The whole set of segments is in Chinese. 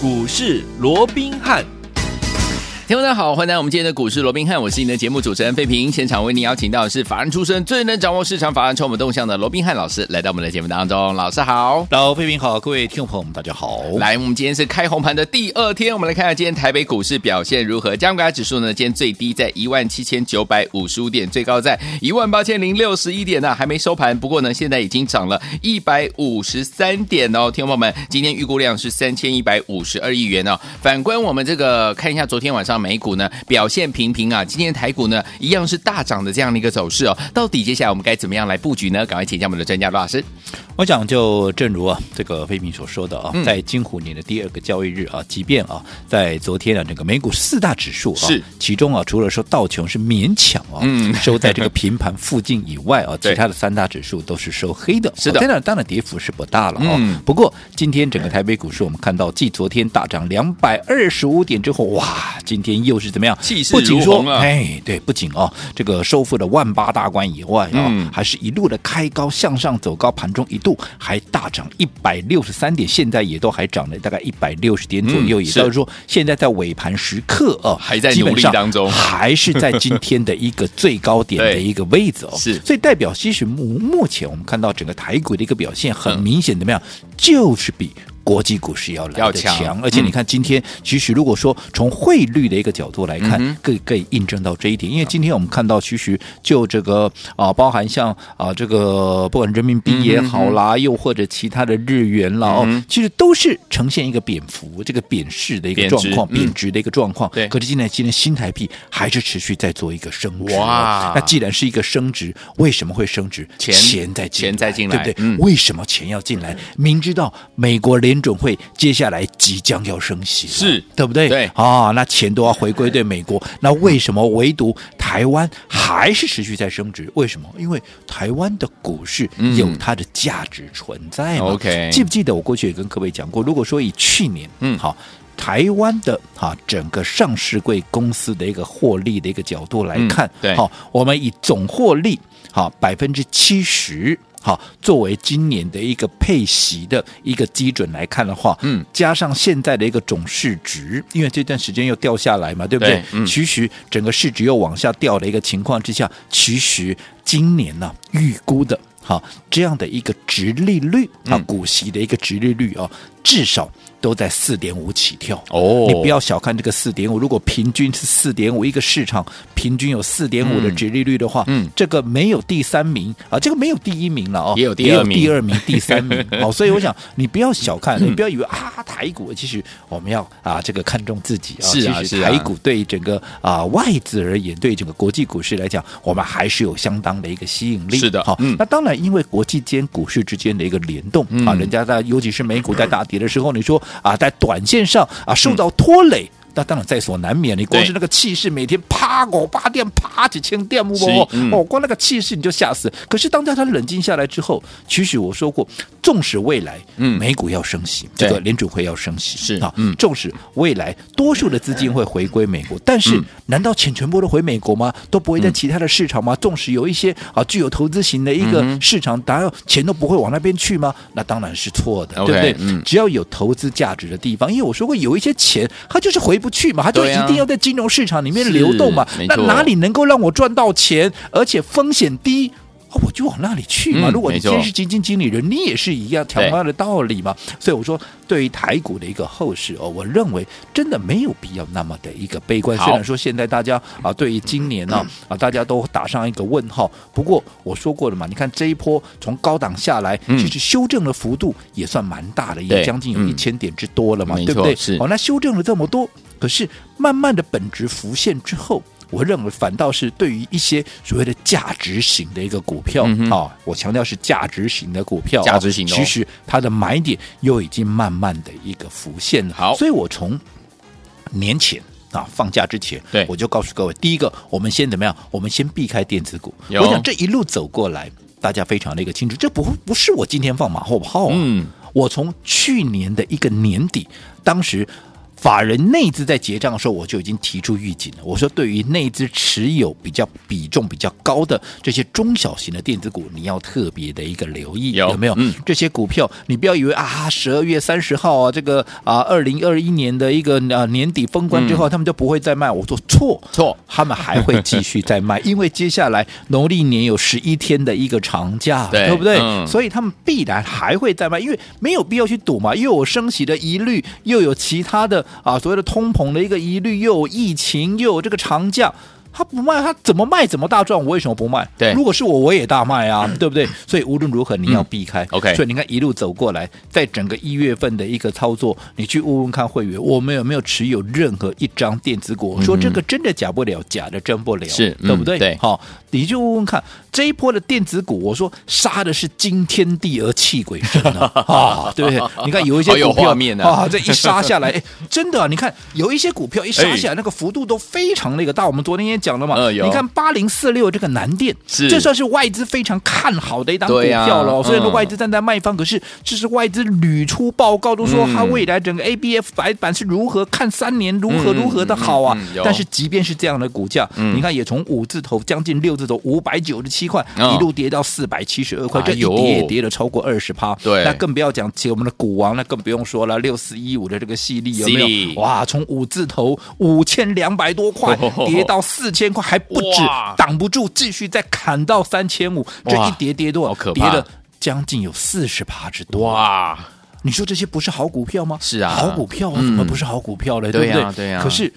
股市罗宾汉。听众大家好，欢迎来到我们今天的股市罗宾汉，我是你的节目主持人费平。现场为您邀请到的是法人出身、最能掌握市场法人筹码动向的罗宾汉老师，来到我们的节目当中。老师好，老费平好，各位听众朋友们大家好。来，我们今天是开红盘的第二天，我们来看看今天台北股市表现如何。加权指数呢，今天最低在一万七千九百五十五点，最高在一万八千零六十一点呢，还没收盘。不过呢，现在已经涨了一百五十三点哦。听众朋友们，今天预估量是三千一百五十二亿元哦。反观我们这个，看一下昨天晚上美股呢表现平平啊，今天台股呢一样是大涨的这样的一个走势哦。到底接下来我们该怎么样来布局呢？赶快请教我们的专家罗老师。我想就正如啊这个飞平所说的啊，嗯、在金虎年的第二个交易日啊，即便啊在昨天啊这个美股四大指数啊，是其中啊除了说道琼是勉强啊、嗯、收在这个平盘附近以外啊，其他的三大指数都是收黑的。是的，当然当然跌幅是不大了啊。嗯、不过今天整个台北股市我们看到，继昨天大涨两百二十五点之后，哇，今天又是怎么样？气势如虹啊！哎，对，不仅哦，这个收复了万八大关以外啊，嗯、还是一路的开高向上走高，盘中一度还大涨一百六十三点，现在也都还涨了大概一百六十点左右，嗯、也就是说，现在在尾盘时刻哦，还在努力当中，还是在今天的一个最高点 的一个位置哦，是，所以代表其实目目前我们看到整个台股的一个表现很明显，怎么样？嗯、就是比。国际股市要来的强，强而且你看今天，其实如果说从汇率的一个角度来看，可以可以印证到这一点。因为今天我们看到，其实就这个啊，包含像啊这个不管人民币也好啦，又或者其他的日元啦，哦，其实都是呈现一个贬幅、这个贬势的一个状况，贬值的一个状况。对，可是今天今天新台币还是持续在做一个升值。哇，那既然是一个升值，为什么会升值？钱钱在钱在进来，对不对？为什么钱要进来？明知道美国联准会接下来即将要升息，是对不对？对啊，那钱都要回归对美国，那为什么唯独台湾还是持续在升值？为什么？因为台湾的股市有它的价值存在嘛。OK，记不记得我过去也跟各位讲过？如果说以去年，嗯，好，台湾的哈整个上市柜公司的一个获利的一个角度来看，对，好，我们以总获利好百分之七十。好，作为今年的一个配息的一个基准来看的话，嗯，加上现在的一个总市值，因为这段时间又掉下来嘛，对不对？对嗯，其实整个市值又往下掉的一个情况之下，其实今年呢、啊，预估的哈这样的一个值利率啊，股息的一个值利率啊，至少。都在四点五起跳哦，oh. 你不要小看这个四点五。如果平均是四点五，一个市场平均有四点五的殖利率的话，嗯，这个没有第三名啊，这个没有第一名了哦，也有第二名，第二名、第三名 哦。所以我想，你不要小看，你不要以为啊，台股其实我们要啊这个看重自己啊，是啊，是啊，台股对整个啊外资而言，对整个国际股市来讲，我们还是有相当的一个吸引力。是的，好，嗯，那当然，因为国际间股市之间的一个联动啊，人家在尤其是美股在大跌的时候，你说。啊，在短线上啊受到拖累，那、嗯、当然在所难免。你光是那个气势，每天啪五八点，啪几千点，哦，嗯、哦，光那个气势你就吓死。可是当在他冷静下来之后，其实我说过。纵使未来，嗯，美股要升息，嗯、这个联准会要升息，是啊，嗯，纵使未来多数的资金会回归美国，但是难道钱全部都回美国吗？都不会在其他的市场吗？纵使有一些啊具有投资型的一个市场，当然钱都不会往那边去吗？那当然是错的，对不对？嗯，只要有投资价值的地方，因为我说过有一些钱它就是回不去嘛，它就一定要在金融市场里面流动嘛，那哪里能够让我赚到钱，而且风险低？哦，我就往那里去嘛。如果你今天是基金经理人，你也是一样同样的道理嘛。所以我说，对于台股的一个后市哦，我认为真的没有必要那么的一个悲观。虽然说现在大家啊，对于今年呢啊，大家都打上一个问号。不过我说过了嘛，你看这一波从高档下来，其实修正的幅度也算蛮大的，也将近有一千点之多了嘛，对不对？是。哦，那修正了这么多，可是慢慢的本质浮现之后。我认为反倒是对于一些所谓的价值型的一个股票啊、嗯哦，我强调是价值型的股票，价值型的、哦，其实它的买点又已经慢慢的一个浮现了。好，所以我从年前啊放假之前，对，我就告诉各位，第一个，我们先怎么样？我们先避开电子股。我想这一路走过来，大家非常的一个清楚，这不不是我今天放马后炮啊。嗯，我从去年的一个年底，当时。法人内资在结账的时候，我就已经提出预警了。我说，对于内资持有比较比重比较高的这些中小型的电子股，你要特别的一个留意，有，有没有？嗯，这些股票，你不要以为啊，十二月三十号啊，这个啊，二零二一年的一个啊年底封关之后，嗯，他们就不会再卖。我说错错，他们还会继续再卖，因为接下来农历年有十一天的一个长假，对，对不对？嗯，所以他们必然还会再卖，因为没有必要去赌嘛，又有升息的疑虑，又有其他的。啊，所谓的通膨的一个疑虑，又有疫情，又有这个长假。他不卖，他怎么卖怎么大赚？我为什么不卖？对，如果是我，我也大卖啊，对不对？所以无论如何，你要避开。嗯、OK，所以你看一路走过来，在整个一月份的一个操作，你去问问看会员，我们有没有持有任何一张电子股？我说这个真的假不了，假的真不了，是对不对？对，好，你就问问看这一波的电子股，我说杀的是惊天地而泣鬼神啊，啊，对不对？你看有一些 股票面啊，这一杀下来，哎，真的啊，你看有一些股票一杀下来，那个幅度都非常那个大。我们昨天也讲。了嘛？呃、你看八零四六这个南电，是这算是外资非常看好的一档股票了。虽然说外资站在卖方，可是这是外资屡出报告，都说它未来整个 ABF 白板是如何看三年如何如何的好啊。但是即便是这样的股价，你看也从五字头将近六字头五百九十七块一路跌到四百七十二块，这一跌也跌了超过二十趴。对，那更不要讲起我们的股王，那更不用说了，六四一五的这个系列有没有？哇，从五字头五千两百多块跌到四。千块还不止，挡不住，继续再砍到三千五，这一跌跌多少？跌了将近有四十趴之多。哇！你说这些不是好股票吗？是啊，好股票怎么不是好股票嘞？对不对？对呀。可是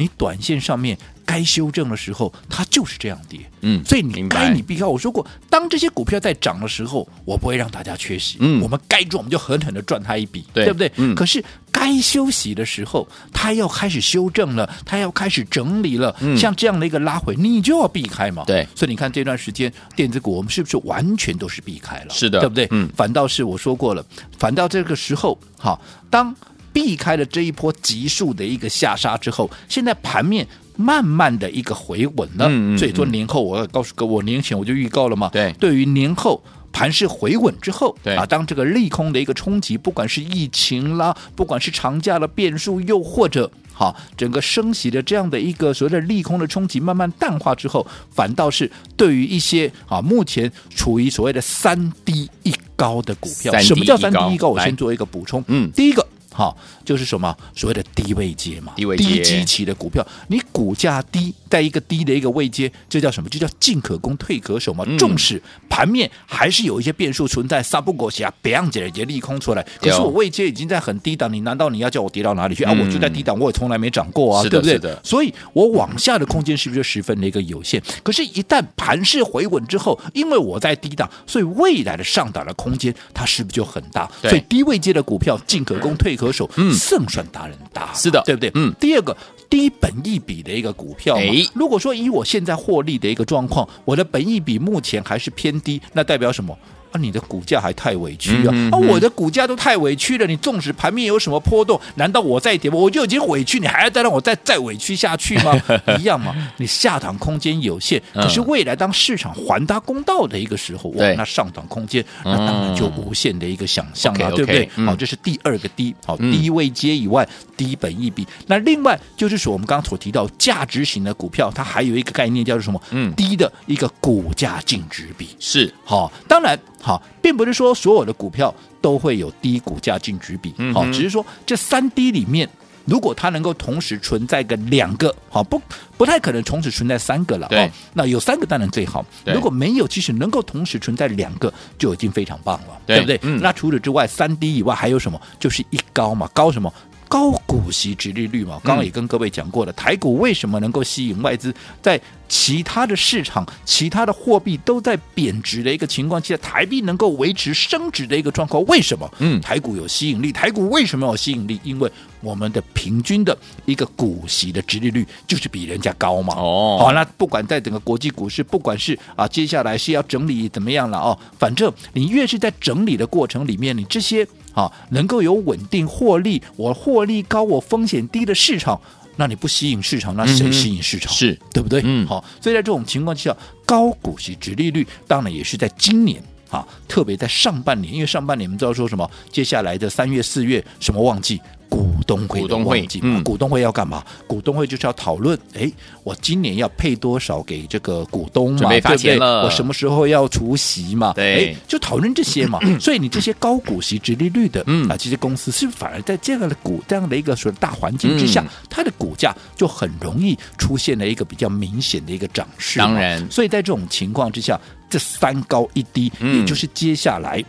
你短线上面。该修正的时候，它就是这样跌。嗯，所以你该你避开。我说过，当这些股票在涨的时候，我不会让大家缺席。嗯，我们该赚，我们就狠狠的赚它一笔，对，对不对？嗯。可是该休息的时候，它要开始修正了，它要开始整理了。嗯，像这样的一个拉回，你就要避开嘛。对。所以你看这段时间电子股，我们是不是完全都是避开了？是的，对不对？嗯。反倒是我说过了，反倒这个时候，好，当避开了这一波急速的一个下杀之后，现在盘面。慢慢的一个回稳了，嗯嗯嗯，所以说年后我要告诉各位，我年前我就预告了嘛。对，对于年后盘势回稳之后，对啊，当这个利空的一个冲击，不管是疫情啦，不管是长假的变数，又或者哈整个升息的这样的一个所谓的利空的冲击慢慢淡化之后，反倒是对于一些啊目前处于所谓的三低一高的股票，什么叫三低一高？我先做一个补充，嗯，第一个。好，就是什么所谓的低位阶嘛，低位阶低基期的股票，你股价低，在一个低的一个位阶，这叫什么？这叫进可攻，退可守嘛。纵使盘面还是有一些变数存在，杀不过去啊，别让姐姐利空出来。可是我位阶已经在很低档，你难道你要叫我跌到哪里去啊？我就在低档，我也从来没涨过啊，对不对？所以，我往下的空间是不是就十分的一个有限？可是，一旦盘势回稳之后，因为我在低档，所以未来的上档的空间它是不是就很大？所以，低位阶的股票进可攻，退可守，嗯，胜算大人大，是的，对不对？嗯。第二个。低本益比的一个股票，如果说以我现在获利的一个状况，我的本益比目前还是偏低，那代表什么？啊，你的股价还太委屈啊！啊，我的股价都太委屈了。你纵使盘面有什么波动，难道我再跌，我就已经委屈，你还要再让我再再委屈下去吗？一样嘛，你下档空间有限。可是未来当市场还他公道的一个时候，哇，那上档空间那当然就无限的一个想象了，对不对？好，这是第二个低，好，低位接以外，低本益比。那另外就是说，我们刚刚所提到价值型的股票，它还有一个概念叫做什么？嗯，低的一个股价净值比是好，当然。好，并不是说所有的股票都会有低股价净值比，好，只是说这三低里面，如果它能够同时存在个两个，好，不不太可能同时存在三个了，对，那有三个当然最好，如果没有，其实能够同时存在两个就已经非常棒了，对不对？那除此之外，三低以外还有什么？就是一高嘛，高什么？高股息直利率嘛，刚刚也跟各位讲过了，台股为什么能够吸引外资？在其他的市场、其他的货币都在贬值的一个情况下，台币能够维持升值的一个状况，为什么？嗯，台股有吸引力。台股为什么有吸引力？因为我们的平均的一个股息的殖利率就是比人家高嘛。哦，好，那不管在整个国际股市，不管是啊接下来是要整理怎么样了哦，反正你越是在整理的过程里面，你这些。啊，能够有稳定获利，我获利高，我风险低的市场，那你不吸引市场，那谁吸引市场？嗯、是对不对？嗯，好，所以在这种情况下，高股息、直利率，当然也是在今年啊，特别在上半年，因为上半年我们知道说什么，接下来的三月、四月什么旺季？股东会股东会、嗯、股东会要干嘛？股东会就是要讨论，哎，我今年要配多少给这个股东嘛？准备发钱了，我什么时候要除息嘛？对，就讨论这些嘛。所以你这些高股息、直利率的，嗯啊，这些公司是反而在这样的股这样的一个所谓大环境之下，嗯、它的股价就很容易出现了一个比较明显的一个涨势。当然，所以在这种情况之下，这三高一低，嗯、也就是接下来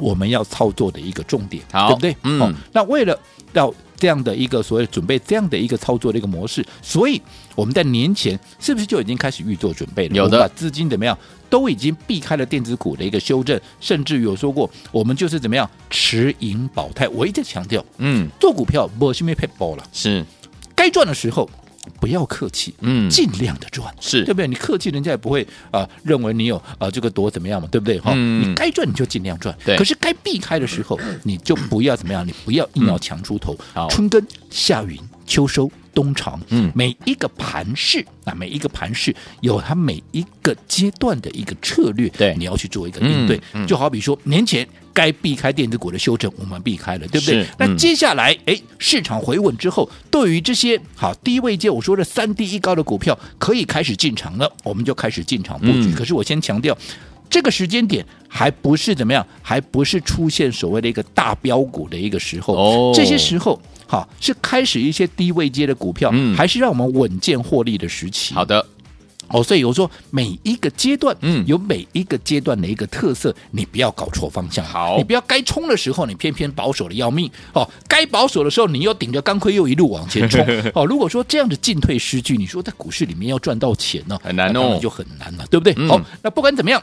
我们要操作的一个重点，对不对？嗯、哦，那为了。要这样的一个所谓准备这样的一个操作的一个模式，所以我们在年前是不是就已经开始预做准备了？有的，把资金怎么样都已经避开了电子股的一个修正，甚至有说过我们就是怎么样持盈保泰。我一直强调，嗯，做股票不是没配包了，是该赚的时候。不要客气，嗯，尽量的赚，是对不对？你客气，人家也不会啊、呃，认为你有啊、呃、这个多怎么样嘛，对不对？哈、嗯，你该赚你就尽量赚，对。可是该避开的时候，你就不要怎么样，你不要硬要强出头。春耕、夏耘、秋收。东长，嗯，每一个盘势啊，每一个盘势有它每一个阶段的一个策略，对，你要去做一个应对。嗯嗯、就好比说，年前该避开电子股的修正，我们避开了，对不对？嗯、那接下来，哎，市场回稳之后，对于这些好低位界，我说的三低一高的股票，可以开始进场了，我们就开始进场布局。嗯、可是我先强调，这个时间点还不是怎么样，还不是出现所谓的一个大标股的一个时候。哦，这些时候。好，是开始一些低位接的股票，嗯、还是让我们稳健获利的时期？好的，哦，所以我说每一个阶段，嗯，有每一个阶段的一个特色，你不要搞错方向。好，你不要该冲的时候，你偏偏保守的要命。哦，该保守的时候，你又顶着钢盔又一路往前冲。哦，如果说这样的进退失据，你说在股市里面要赚到钱呢，很难哦，就很难了，对不对？嗯、好，那不管怎么样。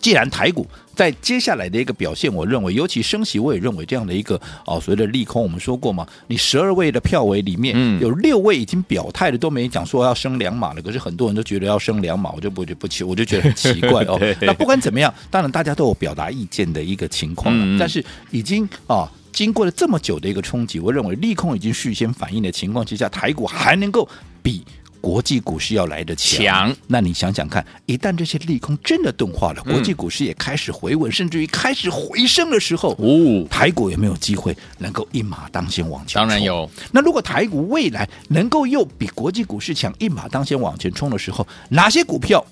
既然台股在接下来的一个表现，我认为尤其升息，我也认为这样的一个哦，所谓的利空，我们说过嘛，你十二位的票委里面，嗯，有六位已经表态的都没讲说要升两码了，可是很多人都觉得要升两码，我就不就不奇，我就觉得很奇怪哦。那不管怎么样，当然大家都有表达意见的一个情况，嗯、但是已经啊、哦，经过了这么久的一个冲击，我认为利空已经事先反应的情况之下，台股还能够比。国际股市要来的强，强，那你想想看，一旦这些利空真的钝化了，国际股市也开始回稳，嗯、甚至于开始回升的时候，哦，台股有没有机会能够一马当先往前冲？当然有。那如果台股未来能够又比国际股市强，一马当先往前冲的时候，哪些股票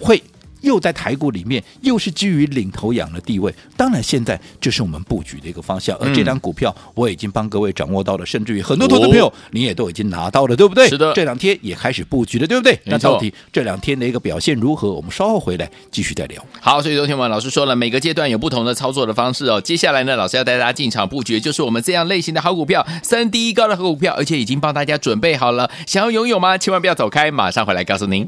会？又在台股里面，又是居于领头羊的地位。当然，现在就是我们布局的一个方向。而这张股票，我已经帮各位掌握到了，甚至于很多投资朋友，你也都已经拿到了，对不对？是的。这两天也开始布局了，对不对？那到底这两天的一个表现如何？我们稍后回来继续再聊。好，所以昨天我们老师说了，每个阶段有不同的操作的方式哦。接下来呢，老师要带大家进场布局，就是我们这样类型的好股票，三低一高的好股票，而且已经帮大家准备好了。想要拥有吗？千万不要走开，马上回来告诉您。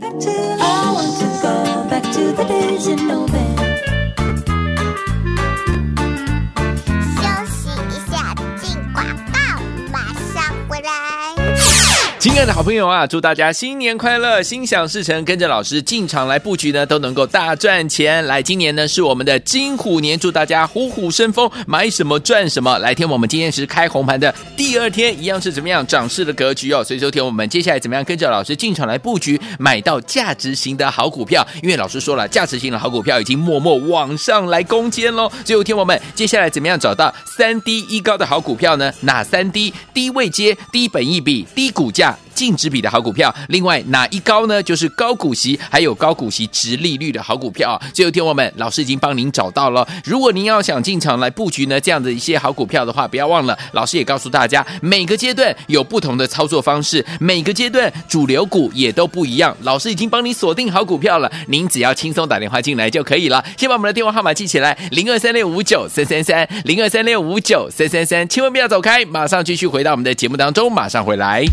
the days you know 亲爱的好朋友啊，祝大家新年快乐，心想事成，跟着老师进场来布局呢，都能够大赚钱。来，今年呢是我们的金虎年，祝大家虎虎生风，买什么赚什么。来听我们今天是开红盘的第二天，一样是怎么样涨势的格局哦。所以，说听我们接下来怎么样跟着老师进场来布局，买到价值型的好股票。因为老师说了，价值型的好股票已经默默往上来攻坚喽。最后听我们接下来怎么样找到三低一高的好股票呢？哪三低？低位接、低本一比、低股价。净值比的好股票，另外哪一高呢？就是高股息，还有高股息殖利率的好股票。最后天我们老师已经帮您找到了。如果您要想进场来布局呢，这样的一些好股票的话，不要忘了，老师也告诉大家，每个阶段有不同的操作方式，每个阶段主流股也都不一样。老师已经帮你锁定好股票了，您只要轻松打电话进来就可以了。先把我们的电话号码记起来：零二三六五九三三三，零二三六五九三三三，千万不要走开，马上继续回到我们的节目当中，马上回来。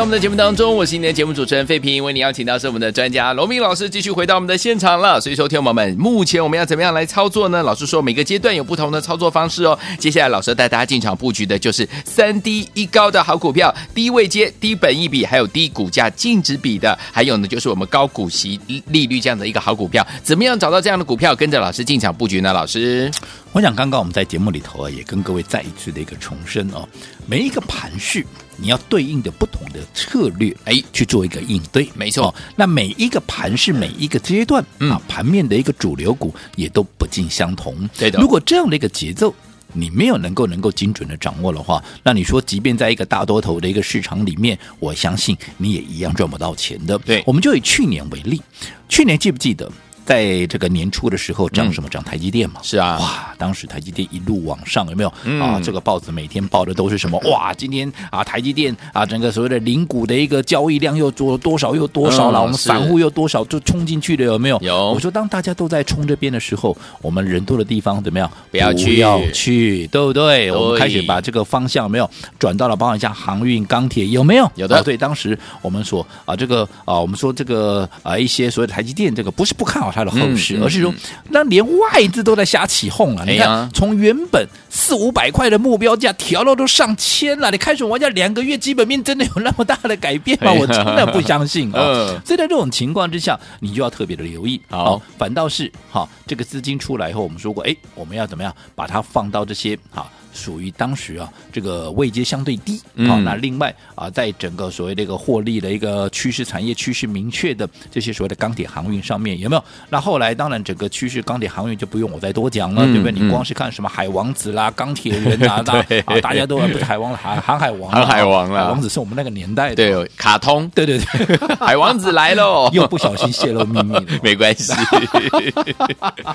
到我们的节目当中，我是你的节目主持人费平，为你邀请到是我们的专家罗明老师，继续回到我们的现场了。所以说，听友们，目前我们要怎么样来操作呢？老师说每个阶段有不同的操作方式哦。接下来老师带大家进场布局的就是三低一高的好股票，低位阶、低本一比，还有低股价净值比的，还有呢就是我们高股息利率这样的一个好股票。怎么样找到这样的股票，跟着老师进场布局呢？老师，我想刚刚我们在节目里头啊，也跟各位再一次的一个重申哦，每一个盘序。你要对应的不同的策略，哎，去做一个应对，没错。那每一个盘是每一个阶段，嗯，啊，盘面的一个主流股也都不尽相同。对的。如果这样的一个节奏你没有能够能够精准的掌握的话，那你说，即便在一个大多头的一个市场里面，我相信你也一样赚不到钱的。对，我们就以去年为例，去年记不记得？在这个年初的时候，涨什么？涨台积电嘛？是啊，哇，当时台积电一路往上，有没有？嗯、啊，这个报纸每天报的都是什么？哇，今天啊，台积电啊，整个所谓的零股的一个交易量又做多少又多少了？嗯、我们散户又多少就冲进去的，有没有？有。我说，当大家都在冲这边的时候，我们人多的地方怎么样？不要去，不要去，对不对？我们开始把这个方向有没有转到了，包括像航运、钢铁，有没有？有的。对，当时我们说啊，这个啊，我们说这个啊，一些所谓的台积电，这个不是不看好它的后市，嗯、而是说。那连外资都在瞎起哄了。你看，从原本四五百块的目标价调到都上千了。你开始玩家两个月基本面真的有那么大的改变吗？我真的不相信啊！所以在这种情况之下，你就要特别的留意。好，反倒是好，这个资金出来以后，我们说过，哎，我们要怎么样把它放到这些好。属于当时啊，这个位阶相对低，好、嗯。哦，那另外啊，在整个所谓这个获利的一个趋势产业趋势明确的这些所谓的钢铁航运上面有没有？那后来当然整个趋势钢铁航运就不用我再多讲了，嗯、对不对？你光是看什么海王子啦、钢铁人啊，对。啊，大家都不是海王，航航海王，航海王了，海王子是我们那个年代的，对，卡通，对对对，海王子来喽，又不小心泄露秘密了，没关系，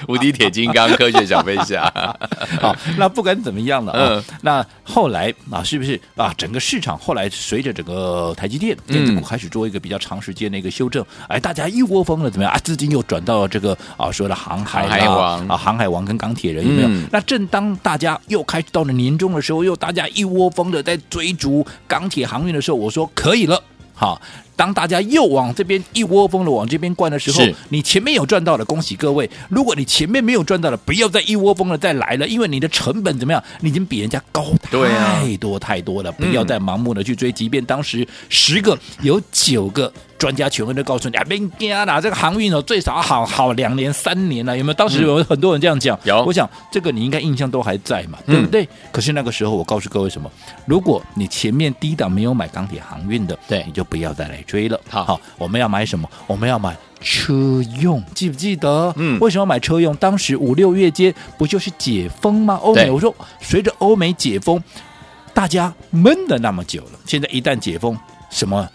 无敌铁金刚，科学小飞侠，好，那不管怎么样嗯、那。后来啊，是不是啊？整个市场后来随着整个台积电电子股开始做一个比较长时间的一个修正，哎、嗯，大家一窝蜂的怎么样啊？资金又转到了这个啊，所谓的航海、海王啊，航海王跟钢铁人有没有？嗯、那正当大家又开始到了年终的时候，又大家一窝蜂的在追逐钢铁航运的时候，我说可以了，好。当大家又往这边一窝蜂的往这边灌的时候，你前面有赚到的，恭喜各位；如果你前面没有赚到的，不要再一窝蜂的再来了，因为你的成本怎么样？你已经比人家高太多太多了，不要再盲目的去追。即便当时十个有九个。专家权威都告诉你啊，别惊啦，这个航运哦，最少好好两年三年了，有没有？当时有很多人这样讲。有，我想这个你应该印象都还在嘛，对不对？嗯、可是那个时候，我告诉各位什么？如果你前面低档没有买钢铁航运的，对，你就不要再来追了。好，好，我们要买什么？我们要买车用，记不记得？嗯，为什么买车用？当时五六月间不就是解封吗？欧美，我说随着欧美解封，大家闷了那么久了，现在一旦解封，什么？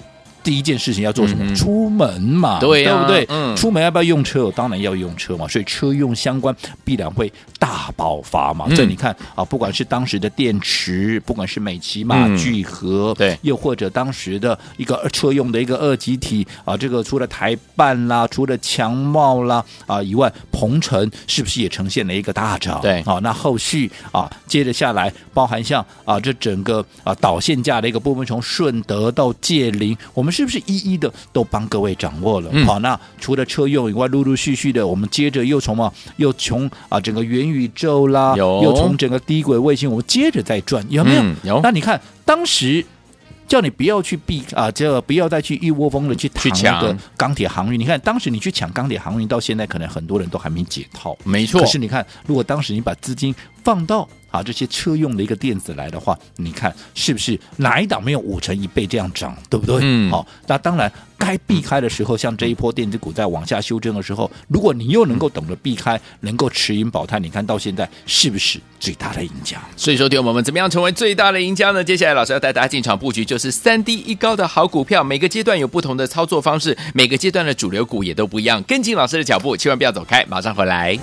第一件事情要做什么？嗯、出门嘛，对，啊、对不对？嗯、出门要不要用车？当然要用车嘛，所以车用相关必然会大爆发嘛。这、嗯、你看啊，不管是当时的电池，不管是美琪玛、聚合，对，又或者当时的一个车用的一个二极体啊，这个除了台办啦，除了强茂啦啊以外，鹏程是不是也呈现了一个大涨？对，好、啊，那后续啊，接着下来，包含像啊这整个啊导线架的一个部分，从顺德到界霖，我们。是不是一一的都帮各位掌握了？嗯、好，那除了车用以外，陆陆续续的，我们接着又从嘛，又从啊整个元宇宙啦，又从整个低轨卫星，我们接着再转，有没有？嗯、有。那你看，当时叫你不要去避啊，这不要再去一窝蜂的去抢那个钢铁航运。你看，当时你去抢钢铁航运，到现在可能很多人都还没解套。没错。可是你看，如果当时你把资金放到啊，这些车用的一个电子来的话，你看是不是哪一档没有五成一倍这样涨，对不对？嗯，好，那当然该避开的时候，像这一波电子股在往下修正的时候，如果你又能够懂得避开，能够持盈保泰，你看到现在是不是最大的赢家？所以说，听我们怎么样成为最大的赢家呢？接下来老师要带大家进场布局，就是三低一高的好股票，每个阶段有不同的操作方式，每个阶段的主流股也都不一样，跟紧老师的脚步，千万不要走开，马上回来。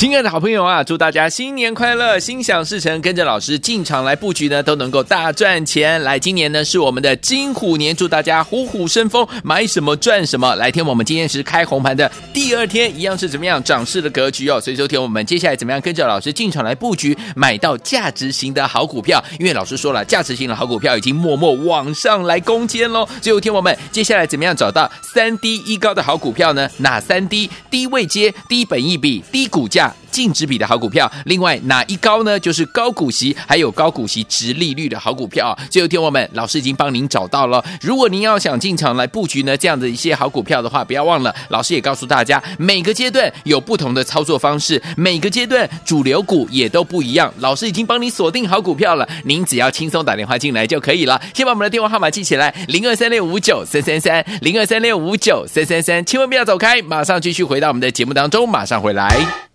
亲爱的好朋友啊，祝大家新年快乐，心想事成，跟着老师进场来布局呢，都能够大赚钱。来，今年呢是我们的金虎年，祝大家虎虎生风，买什么赚什么。来听我们今天是开红盘的第二天，一样是怎么样涨势？的格局哦。所以说听我们接下来怎么样跟着老师进场来布局，买到价值型的好股票。因为老师说了，价值型的好股票已经默默往上来攻坚喽。最后听我们接下来怎么样找到三低一高的好股票呢？哪三低？低位接、低本一比、低股价。净值比的好股票，另外哪一高呢？就是高股息，还有高股息、殖利率的好股票。最后听我们，老师已经帮您找到了。如果您要想进场来布局呢，这样的一些好股票的话，不要忘了，老师也告诉大家，每个阶段有不同的操作方式，每个阶段主流股也都不一样。老师已经帮你锁定好股票了，您只要轻松打电话进来就可以了。先把我们的电话号码记起来：零二三六五九三三三，零二三六五九三三三，千万不要走开，马上继续回到我们的节目当中，马上回来。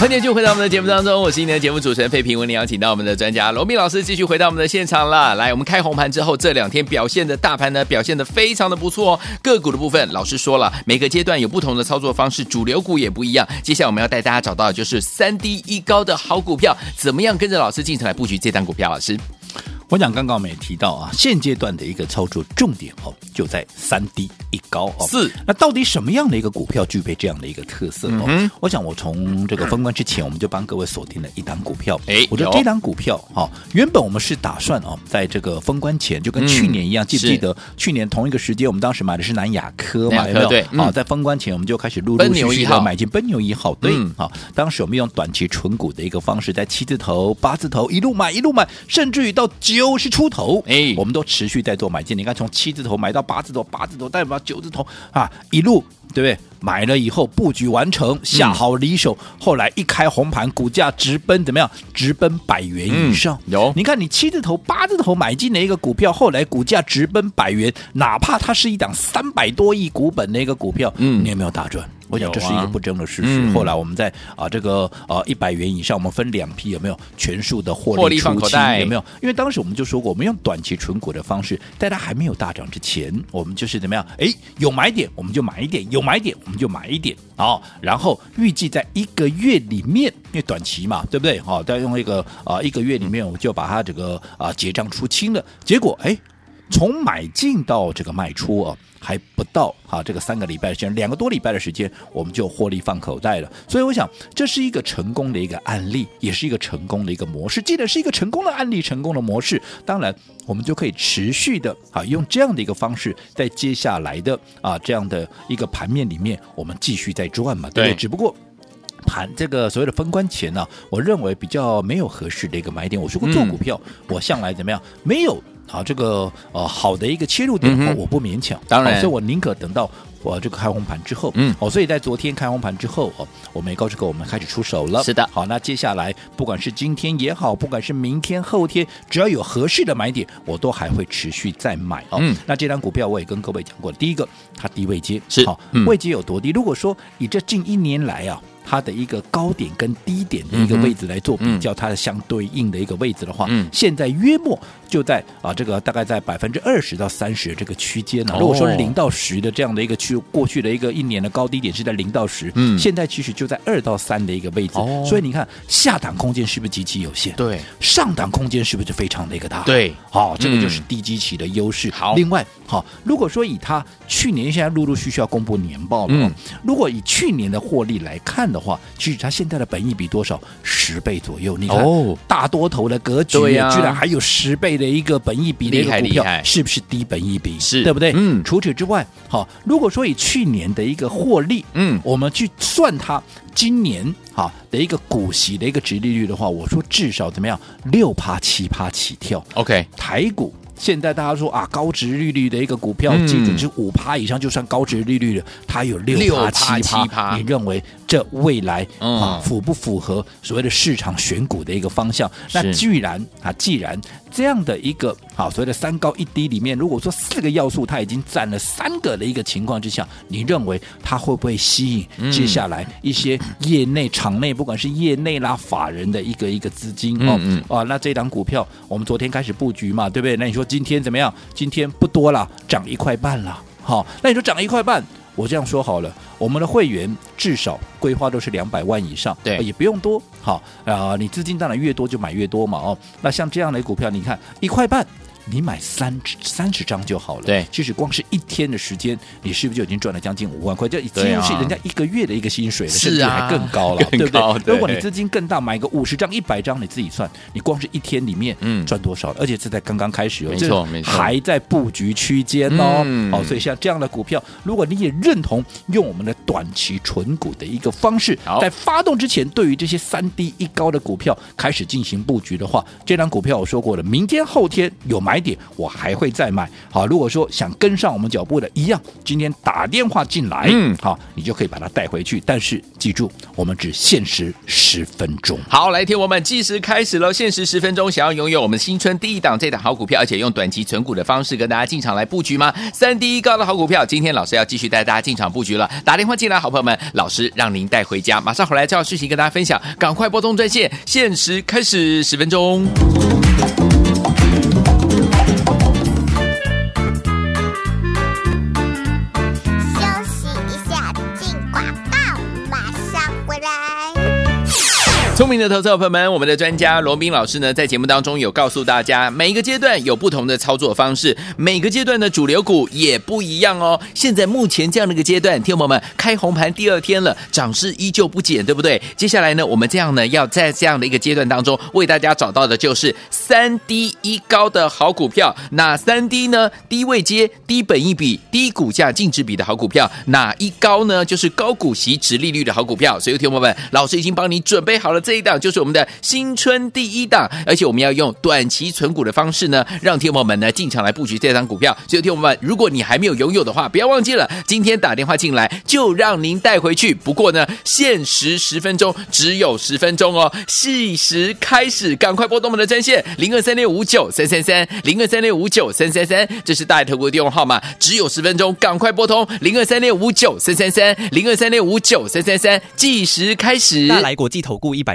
欢迎继续回到我们的节目当中，我是今天的节目主持人费平，为您邀请到我们的专家罗密老师继续回到我们的现场了。来，我们开红盘之后，这两天表现的大盘呢，表现的非常的不错哦。个股的部分，老师说了，每个阶段有不同的操作方式，主流股也不一样。接下来我们要带大家找到的就是三低一高的好股票，怎么样跟着老师进场来布局这档股票？老师。我想刚刚我们也提到啊，现阶段的一个操作重点哦，就在三低一高哦。是，那到底什么样的一个股票具备这样的一个特色哦？嗯、我想我从这个封关之前，我们就帮各位锁定了一档股票。哎，我觉得这档股票哈、哦，原本我们是打算哦，在这个封关前就跟去年一样，嗯、记不记得去年同一个时间，我们当时买的是南亚科嘛？有没有？对，好、哦，在封关前我们就开始陆陆续续的买进奔牛一号。对，好、嗯，当时我们用短期纯股的一个方式，在七字头、八字头一路买一路买，甚至于到九十出头。哎，我们都持续在做买进。你看，从七字头买到八字头，八字头再买到九字头啊，一路对不对？买了以后布局完成，下好离手，嗯、后来一开红盘，股价直奔怎么样？直奔百元以上。嗯、有，你看你七字头、八字头买进的一个股票，后来股价直奔百元，哪怕它是一档三百多亿股本的一个股票，嗯，你有没有大赚？我想这是一个不争的事实。啊嗯、后来我们在啊这个呃一百元以上，我们分两批，有没有全数的获利出清？有没有？因为当时我们就说过，我们用短期存股的方式，在它还没有大涨之前，我们就是怎么样？哎，有买点我们就买一点，有买点我们就买一点。好，然后预计在一个月里面，因为短期嘛，对不对？好，再用一个啊一个月里面，我们就把它这个啊结账出清了。结果哎。从买进到这个卖出啊，还不到啊这个三个礼拜的时间，两个多礼拜的时间，我们就获利放口袋了。所以我想，这是一个成功的一个案例，也是一个成功的一个模式。既然是一个成功的案例、成功的模式，当然我们就可以持续的啊用这样的一个方式，在接下来的啊这样的一个盘面里面，我们继续在赚嘛，对不对？对，只不过盘这个所谓的封关前呢、啊，我认为比较没有合适的一个买点。我说过做股票，嗯、我向来怎么样？没有。啊，这个呃好的一个切入点，嗯、我不勉强，当然，所以我宁可等到我这个开红盘之后，嗯，哦，所以在昨天开红盘之后，哦，我们也告诉各位，我们开始出手了，是的，好，那接下来不管是今天也好，不管是明天后天，只要有合适的买点，我都还会持续再买哦。嗯，那这张股票我也跟各位讲过，第一个它低位接是好，位接有多低？如果说以这近一年来啊。它的一个高点跟低点的一个位置来做比较，它的相对应的一个位置的话，现在约莫就在啊这个大概在百分之二十到三十这个区间呢。如果说零到十的这样的一个区，过去的一个一年的高低点是在零到十，嗯，现在其实就在二到三的一个位置。所以你看下档空间是不是极其有限？对，上档空间是不是就非常的一个大？对，好，这个就是低基期的优势。好，另外好，如果说以它去年现在陆陆续续要公布年报了，如果以去年的获利来看的话，其实它现在的本益比多少？十倍左右。你看，大多头的格局，居然还有十倍的一个本益比的一个股票，是不是低本益比？是对不对？嗯。除此之外，好，如果说以去年的一个获利，嗯，我们去算它今年哈的一个股息的一个值利率的话，我说至少怎么样？六趴七趴起跳。OK，台股。现在大家说啊，高值利率的一个股票，基准是五趴以上就算高值利率了，它有六趴七趴，你认为这未来啊符不符合所谓的市场选股的一个方向？那既然啊，既然这样的一个好所谓的三高一低里面，如果说四个要素它已经占了三个的一个情况之下，你认为它会不会吸引接下来一些业内场内不管是业内啦法人的一个一个资金哦？啊，那这档股票我们昨天开始布局嘛，对不对？那你说今天怎么样？今天不多了，涨一块半了。好，那你说涨一块半？我这样说好了，我们的会员至少规划都是两百万以上，对，也不用多。好啊、呃，你资金当然越多就买越多嘛。哦，那像这样的股票，你看一块半。你买三三十张就好了。对，其实光是一天的时间，你是不是就已经赚了将近五万块？这已经是人家一个月的一个薪水了，甚至还更高了，对不对？如果你资金更大，买个五十张、一百张，你自己算，你光是一天里面赚多少？而且这才刚刚开始，没错没错，还在布局区间哦。好，所以像这样的股票，如果你也认同用我们的短期纯股的一个方式，在发动之前，对于这些三低一高的股票开始进行布局的话，这张股票我说过了，明天后天有买。点我还会再买。好，如果说想跟上我们脚步的一样，今天打电话进来，嗯，好，你就可以把它带回去。但是记住，我们只限时十分钟。好，来听我们计时开始了，限时十分钟。想要拥有我们新春第一档这档好股票，而且用短期存股的方式跟大家进场来布局吗？三低一高的好股票，今天老师要继续带大家进场布局了。打电话进来，好朋友们，老师让您带回家。马上回来，这要事情跟大家分享，赶快拨通专线，限时开始十分钟。聪明的投资者朋友们，我们的专家罗宾老师呢，在节目当中有告诉大家，每一个阶段有不同的操作方式，每个阶段的主流股也不一样哦。现在目前这样的一个阶段，听友们开红盘第二天了，涨势依旧不减，对不对？接下来呢，我们这样呢，要在这样的一个阶段当中，为大家找到的就是三低一高的好股票。哪三低呢？低位接、低本一比、低股价净值比的好股票。哪一高呢？就是高股息、值利率的好股票。所以，听友们，老师已经帮你准备好了。这一档就是我们的新春第一档，而且我们要用短期存股的方式呢，让天友们呢进场来布局这档股票。所以，天友们，如果你还没有拥有的话，不要忘记了，今天打电话进来就让您带回去。不过呢，限时十分钟，只有十分钟哦。计时开始，赶快拨动我们的专线零二三六五九三三三零二三六五九三三三，这是大爱投顾的电话号码，只有十分钟，赶快拨通零二三六五九三三三零二三六五九三三三，计时开始。大来国际投顾一百